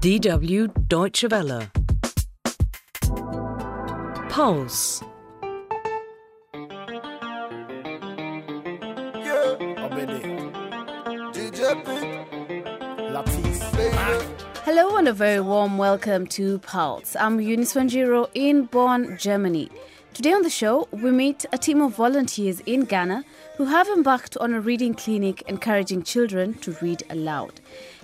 DW Deutsche Welle. Pulse. Hello and a very warm welcome to Pulse. I'm Eunice Wanjiru in Bonn, Germany. Today on the show, we meet a team of volunteers in Ghana who have embarked on a reading clinic encouraging children to read aloud.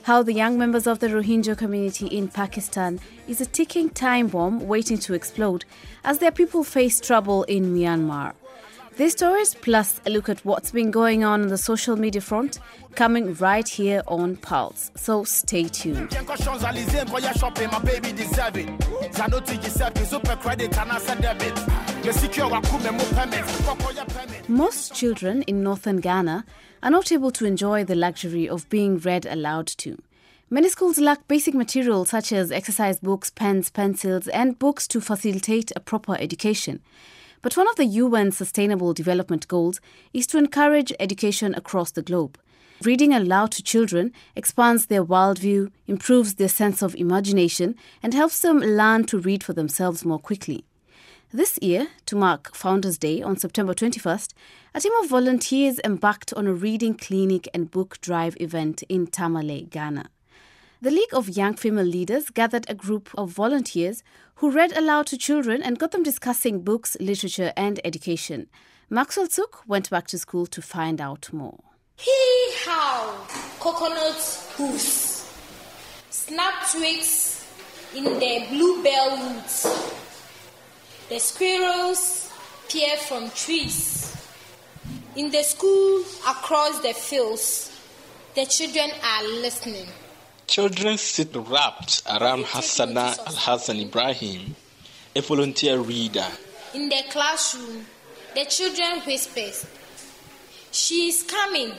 How the young members of the Rohingya community in Pakistan is a ticking time bomb waiting to explode as their people face trouble in Myanmar. These stories, plus a look at what's been going on on the social media front, coming right here on Pulse. So stay tuned. Most children in northern Ghana are not able to enjoy the luxury of being read aloud to. Many schools lack basic materials such as exercise books, pens, pencils, and books to facilitate a proper education. But one of the UN Sustainable Development Goals is to encourage education across the globe. Reading aloud to children expands their worldview, improves their sense of imagination, and helps them learn to read for themselves more quickly. This year, to mark Founders Day on September 21st, a team of volunteers embarked on a reading clinic and book drive event in Tamale, Ghana. The League of Young Female Leaders gathered a group of volunteers who read aloud to children and got them discussing books, literature, and education. Maxwell Suuk went back to school to find out more. Hee how coconut hoofs, snap twigs in the bluebell woods. The squirrels peer from trees. In the school across the fields, the children are listening. Children sit wrapped around Hassana Al Hassan Ibrahim, a volunteer reader. In the classroom, the children whisper, She is coming,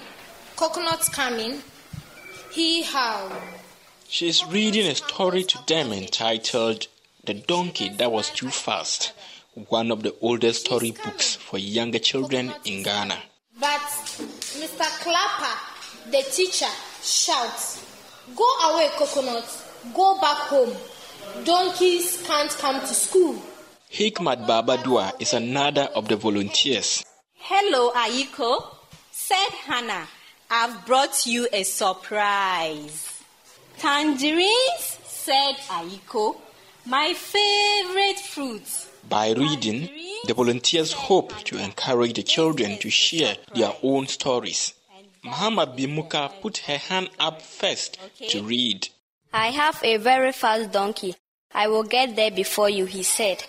coconut's coming. Hee how. She is reading a story to them entitled The Donkey That Was Too Fast, one of the oldest story books for younger children in Ghana. But Mr. Clapper, the teacher, shouts, Go away, coconut. Go back home. Donkeys can't come to school. Hikmat Babadua is another of the volunteers. Hello, Aiko. Said Hannah, I've brought you a surprise. Tangerines, said Aiko, my favorite fruit. By reading, the volunteers hope to encourage the children to share their own stories. Muhammad Bimuka put her hand up first to read. I have a very fast donkey. I will get there before you, he said.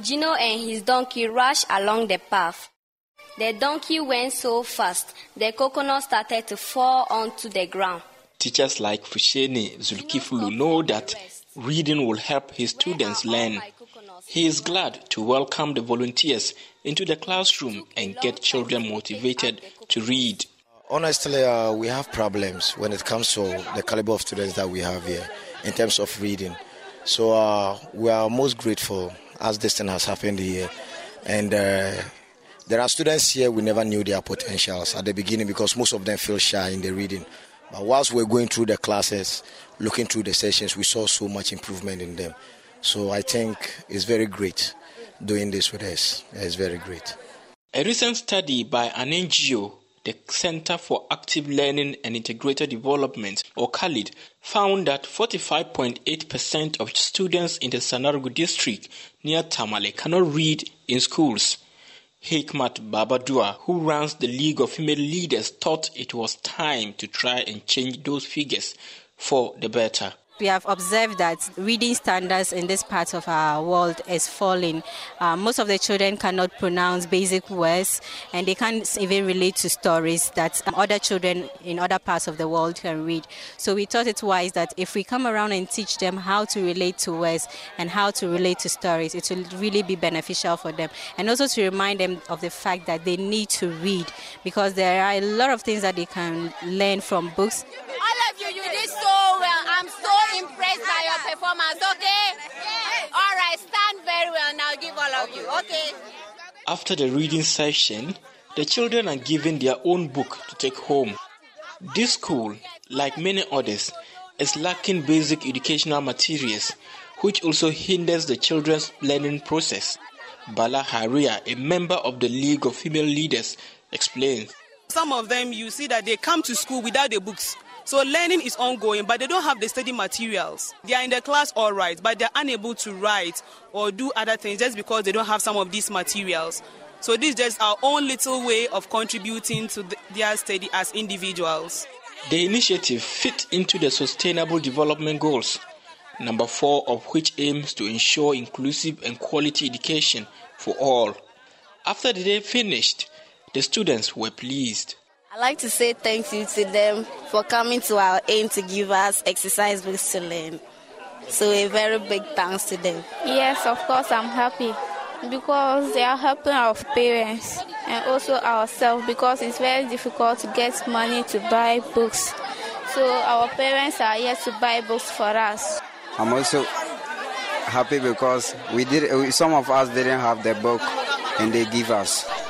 Gino and his donkey rushed along the path. The donkey went so fast, the coconut started to fall onto the ground. Teachers like Fusheni Zulkifulu know that reading will help his students learn. He is glad to welcome the volunteers into the classroom and get children motivated to read. Honestly, uh, we have problems when it comes to the caliber of students that we have here in terms of reading. So uh, we are most grateful as this thing has happened here. And uh, there are students here we never knew their potentials at the beginning because most of them feel shy in the reading. But whilst we're going through the classes, looking through the sessions, we saw so much improvement in them. So I think it's very great doing this with us. It's very great. A recent study by an NGO the Center for Active Learning and Integrated Development, or CALID, found that 45.8% of students in the Sagnarigu district near Tamale cannot read in schools. Hikmat Babadua, who runs the League of Female Leaders, thought it was time to try and change those figures for the better we have observed that reading standards in this part of our world is falling. Uh, most of the children cannot pronounce basic words and they can't even relate to stories that um, other children in other parts of the world can read. So we thought it wise that if we come around and teach them how to relate to words and how to relate to stories, it will really be beneficial for them. And also to remind them of the fact that they need to read because there are a lot of things that they can learn from books. All of you, you did so well. I'm so impressed by your performance, okay? All right, stand very well now. Give all of you, okay? After the reading session, the children are given their own book to take home. This school, like many others, is lacking basic educational materials, which also hinders the children's learning process. Bala Haria, a member of the League of Female Leaders, explains. Some of them, you see that they come to school without the books. So learning is ongoing, but they don't have the study materials. They are in the class all right, but they're unable to write or do other things just because they don't have some of these materials. So this is just our own little way of contributing to the, their study as individuals. The initiative fit into the Sustainable Development Goals, number four of which aims to ensure inclusive and quality education for all. After the day finished, the students were pleased. I'd like to say thank you to them for coming to our aim to give us exercise books to learn. So a very big thanks to them. Yes, of course, I'm happy because they are helping our parents and also ourselves because it's very difficult to get money to buy books. So our parents are here to buy books for us. I'm also happy because we did some of us didn't have the book and they give us.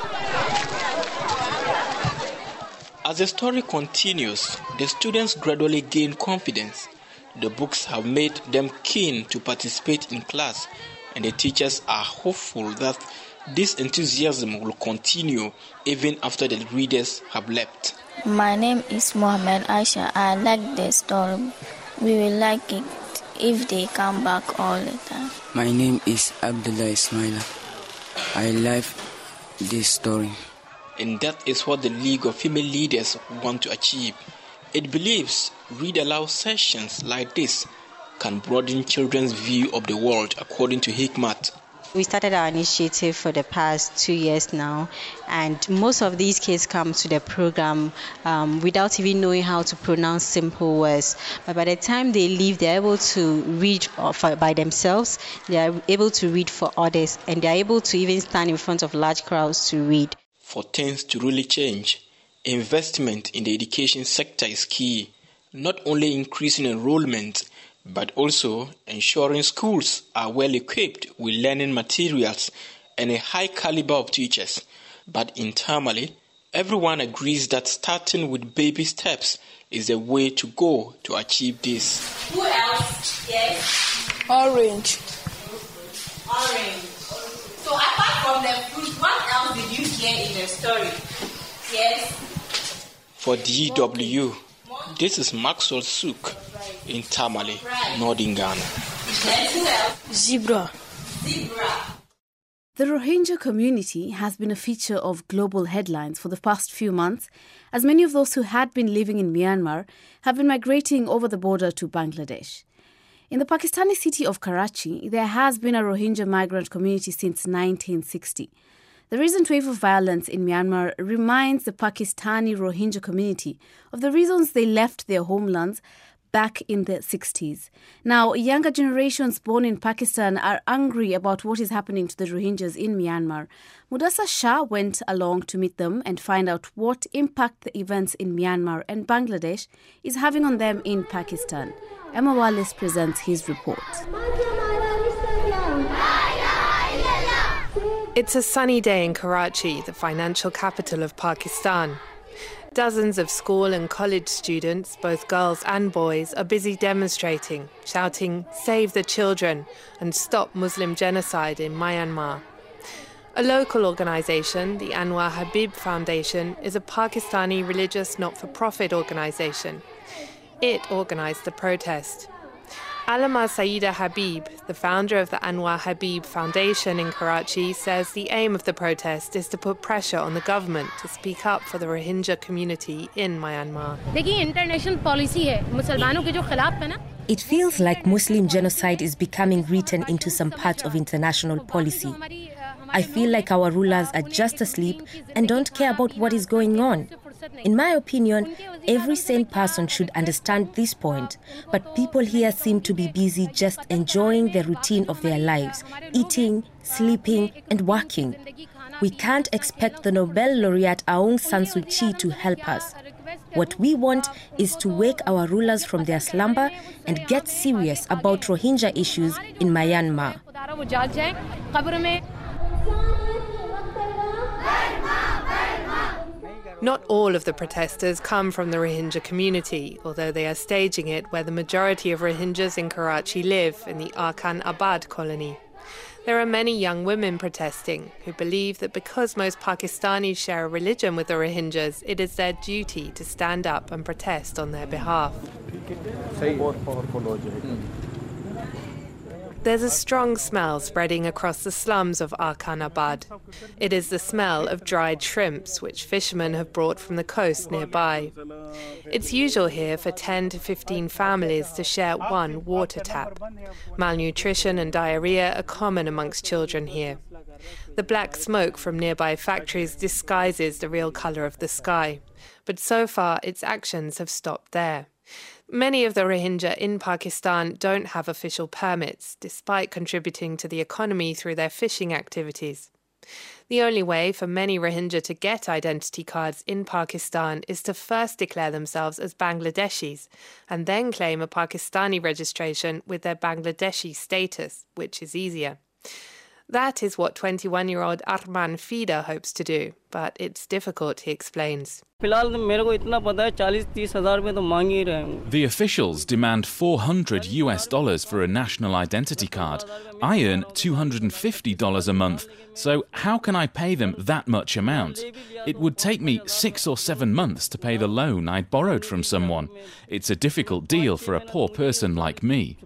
As the story continues, the students gradually gain confidence. The books have made them keen to participate in class, and the teachers are hopeful that this enthusiasm will continue even after the readers have left. My name is Mohammed Aisha. I like the story. We will like it if they come back all the time. My name is Abdullah Ismaila. I love this story and that is what the League of Female Leaders want to achieve. It believes read aloud sessions like this can broaden children's view of the world, according to Hikmat. We started our initiative for the past two years now, and most of these kids come to the program um, without even knowing how to pronounce simple words. But by the time they leave, they're able to read by themselves, they are able to read for others, and they're able to even stand in front of large crowds to read. For things to really change, investment in the education sector is key, not only increasing enrollment, but also ensuring schools are well equipped with learning materials and a high caliber of teachers. But internally, everyone agrees that starting with baby steps is the way to go to achieve this. Who else? Yes. Orange. Orange. So apart from the fruit, what else did you hear in the story? Yes. For DW, this is Maxwell Suuk in Tamale, Northern Ghana. Zebra. Zebra. The Rohingya community has been a feature of global headlines for the past few months, as many of those who had been living in Myanmar have been migrating over the border to Bangladesh. In the Pakistani city of Karachi, there has been a Rohingya migrant community since 1960. The recent wave of violence in Myanmar reminds the Pakistani Rohingya community of the reasons they left their homelands back in the 60s. Now, younger generations born in Pakistan are angry about what is happening to the Rohingyas in Myanmar. Mudassar Shah went along to meet them and find out what impact the events in Myanmar and Bangladesh is having on them in Pakistan. Emma Wallace presents his report. It's a sunny day in Karachi, the financial capital of Pakistan. Dozens of school and college students, both girls and boys, are busy demonstrating, shouting, Save the children and stop Muslim genocide in Myanmar. A local organisation, the Anwar Habib Foundation, is a Pakistani religious not for profit organisation. It organised the protest. Alama Saida Habib, the founder of the Anwar Habib Foundation in Karachi, says the aim of the protest is to put pressure on the government to speak up for the Rohingya community in Myanmar. It feels like Muslim genocide is becoming written into some parts of international policy. I feel like our rulers are just asleep and don't care about what is going on. In my opinion, every sane person should understand this point, but people here seem to be busy just enjoying the routine of their lives, eating, sleeping, and working. We can't expect the Nobel laureate Aung San Suu Kyi to help us. What we want is to wake our rulers from their slumber and get serious about Rohingya issues in Myanmar. Not all of the protesters come from the Rohingya community, although they are staging it where the majority of Rohingyas in Karachi live, in the Arkan Abad colony. There are many young women protesting who believe that because most Pakistanis share a religion with the Rohingyas, it is their duty to stand up and protest on their behalf. There's a strong smell spreading across the slums of Arkanabad. It is the smell of dried shrimps, which fishermen have brought from the coast nearby. It's usual here for 10 to 15 families to share one water tap. Malnutrition and diarrhea are common amongst children here. The black smoke from nearby factories disguises the real colour of the sky, but so far its actions have stopped there. Many of the Rohingya in Pakistan don't have official permits, despite contributing to the economy through their fishing activities. The only way for many Rohingya to get identity cards in Pakistan is to first declare themselves as Bangladeshis and then claim a Pakistani registration with their Bangladeshi status, which is easier. That is what 21 year old Arman Fida hopes to do, but it's difficult, he explains. The officials demand 400 US dollars for a national identity card. I earn $250 a month, so how can I pay them that much amount? It would take me six or seven months to pay the loan I'd borrowed from someone. It's a difficult deal for a poor person like me.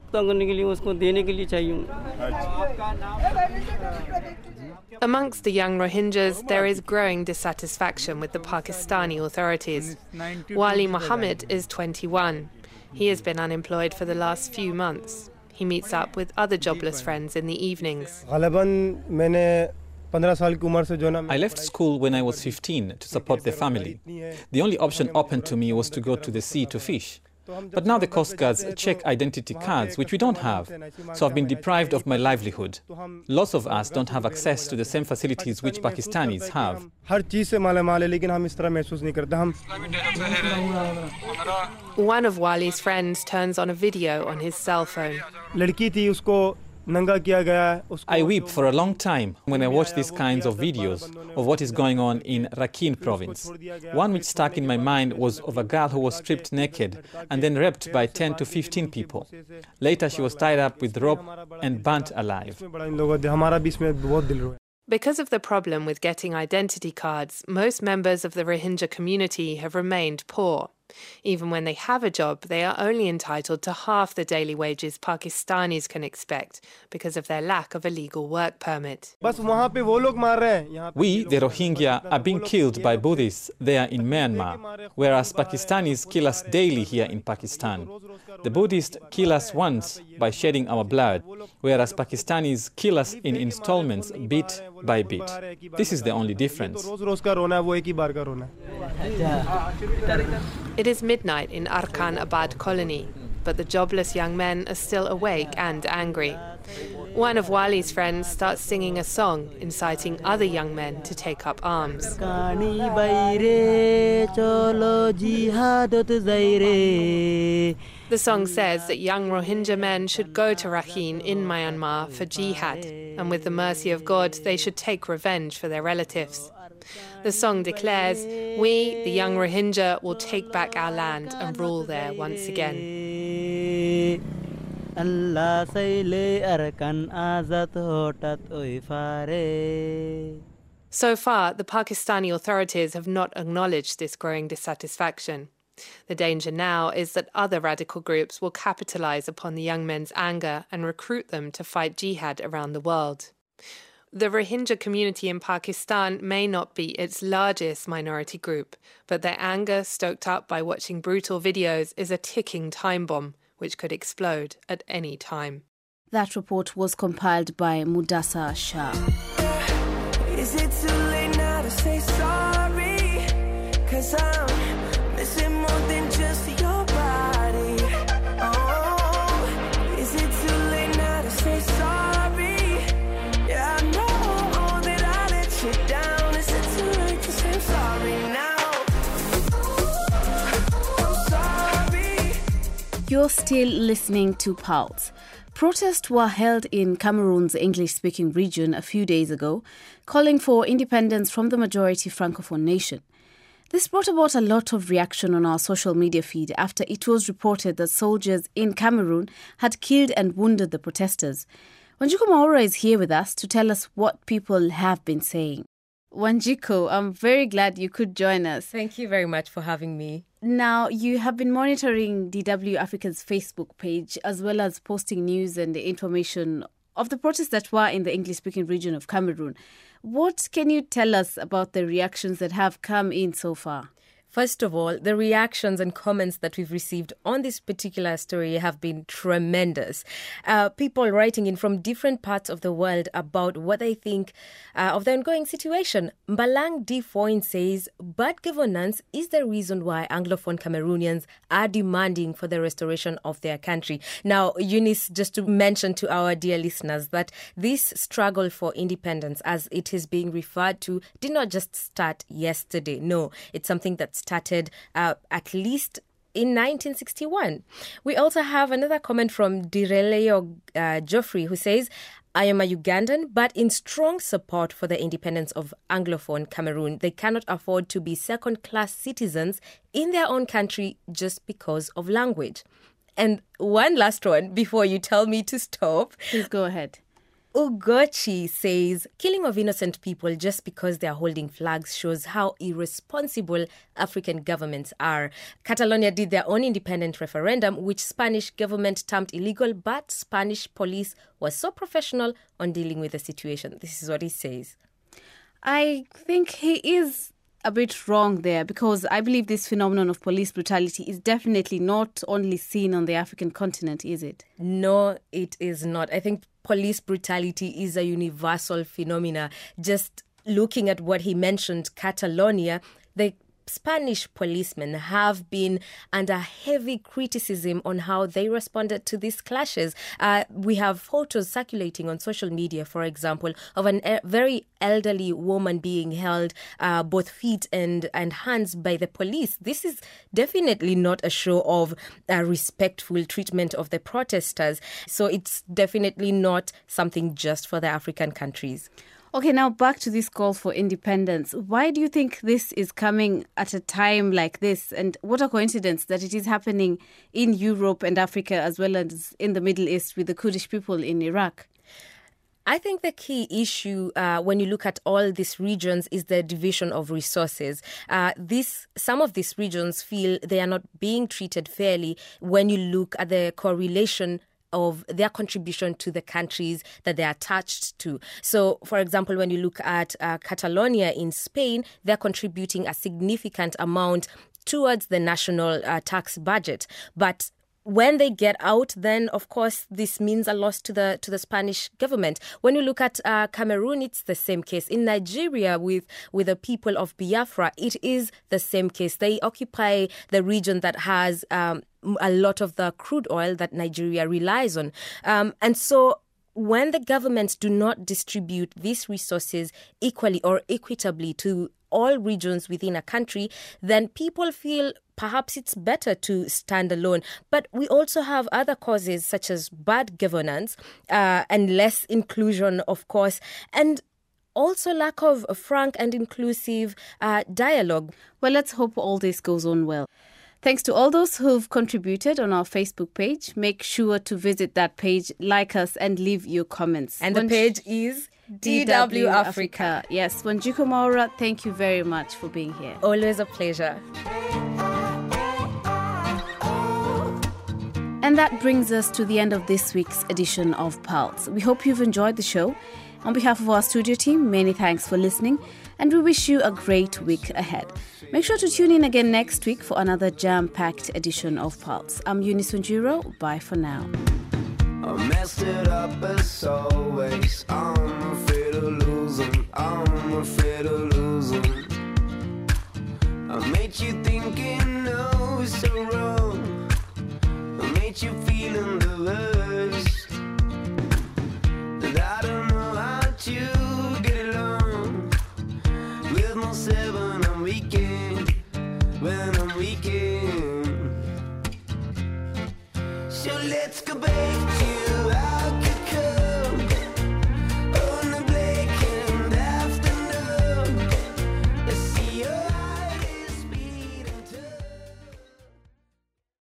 Amongst the young Rohingyas, there is growing dissatisfaction with the Pakistani authorities. Wali Mohammed is 21. He has been unemployed for the last few months. He meets up with other jobless friends in the evenings. I left school when I was 15 to support the family. The only option open to me was to go to the sea to fish. But now the Coast Guards check identity cards, which we don't have. So I've been deprived of my livelihood. Lots of us don't have access to the same facilities which Pakistanis have. One of Wali's friends turns on a video on his cell phone. I weep for a long time when I watch these kinds of videos of what is going on in Rakhine province. One which stuck in my mind was of a girl who was stripped naked and then raped by 10 to 15 people. Later, she was tied up with rope and burnt alive. Because of the problem with getting identity cards, most members of the Rohingya community have remained poor. Even when they have a job, they are only entitled to half the daily wages Pakistanis can expect because of their lack of a legal work permit. We, the Rohingya, are being killed by Buddhists there in Myanmar, whereas Pakistanis kill us daily here in Pakistan. The Buddhists kill us once by shedding our blood, whereas Pakistanis kill us in installments bit by bit. This is the only difference. It is midnight in Arkan Abad colony, but the jobless young men are still awake and angry. One of Wali's friends starts singing a song inciting other young men to take up arms. The song says that young Rohingya men should go to Rakhine in Myanmar for jihad, and with the mercy of God, they should take revenge for their relatives. The song declares, We, the young Rohingya, will take back our land and rule there once again. So far, the Pakistani authorities have not acknowledged this growing dissatisfaction. The danger now is that other radical groups will capitalize upon the young men's anger and recruit them to fight jihad around the world. The Rohingya community in Pakistan may not be its largest minority group, but their anger, stoked up by watching brutal videos, is a ticking time bomb which could explode at any time. That report was compiled by Mudassar Shah. You're still listening to Pulse. Protests were held in Cameroon's English speaking region a few days ago, calling for independence from the majority Francophone nation. This brought about a lot of reaction on our social media feed after it was reported that soldiers in Cameroon had killed and wounded the protesters. Wanjiku Maura is here with us to tell us what people have been saying. Wanjiku, I'm very glad you could join us. Thank you very much for having me. Now, you have been monitoring DW Africa's Facebook page as well as posting news and information of the protests that were in the English speaking region of Cameroon. What can you tell us about the reactions that have come in so far? First of all, the reactions and comments that we've received on this particular story have been tremendous. Uh, people writing in from different parts of the world about what they think uh, of the ongoing situation. Mbalang D. Foyne says, Bad governance is the reason why Anglophone Cameroonians are demanding for the restoration of their country. Now, Eunice, just to mention to our dear listeners that this struggle for independence, as it is being referred to, did not just start yesterday. No, it's something that's started uh, at least in 1961. We also have another comment from Direleo uh, Geoffrey who says, I am a Ugandan, but in strong support for the independence of Anglophone Cameroon. They cannot afford to be second class citizens in their own country just because of language. And one last one before you tell me to stop. Please go ahead. Ugochi says killing of innocent people just because they are holding flags shows how irresponsible African governments are. Catalonia did their own independent referendum, which Spanish government termed illegal, but Spanish police was so professional on dealing with the situation. This is what he says. I think he is a bit wrong there because I believe this phenomenon of police brutality is definitely not only seen on the African continent, is it? No, it is not. I think police brutality is a universal phenomena. Just looking at what he mentioned, Catalonia, the Spanish policemen have been under heavy criticism on how they responded to these clashes. Uh, we have photos circulating on social media, for example, of a e- very elderly woman being held uh, both feet and, and hands by the police. This is definitely not a show of respectful treatment of the protesters. So it's definitely not something just for the African countries. Okay, now back to this call for independence. Why do you think this is coming at a time like this? And what a coincidence that it is happening in Europe and Africa as well as in the Middle East with the Kurdish people in Iraq? I think the key issue uh, when you look at all these regions is the division of resources. Uh, this some of these regions feel they are not being treated fairly when you look at the correlation of their contribution to the countries that they're attached to. So, for example, when you look at uh, Catalonia in Spain, they're contributing a significant amount towards the national uh, tax budget. But when they get out, then of course this means a loss to the to the Spanish government. When you look at uh, Cameroon, it's the same case. In Nigeria, with with the people of Biafra, it is the same case. They occupy the region that has um, a lot of the crude oil that Nigeria relies on, um, and so when the governments do not distribute these resources equally or equitably to all regions within a country, then people feel perhaps it's better to stand alone. But we also have other causes such as bad governance uh, and less inclusion, of course, and also lack of frank and inclusive uh, dialogue. Well, let's hope all this goes on well. Thanks to all those who've contributed on our Facebook page. Make sure to visit that page, like us, and leave your comments. And the page is DW Africa. Yes, Wanjiku Maura, thank you very much for being here. Always a pleasure. And that brings us to the end of this week's edition of Pulse. We hope you've enjoyed the show. On behalf of our studio team, many thanks for listening, and we wish you a great week ahead. Make sure to tune in again next week for another jam packed edition of Pulse. I'm Eunice Wanjiru. Bye for now. I messed it up as always. I'm afraid of losing.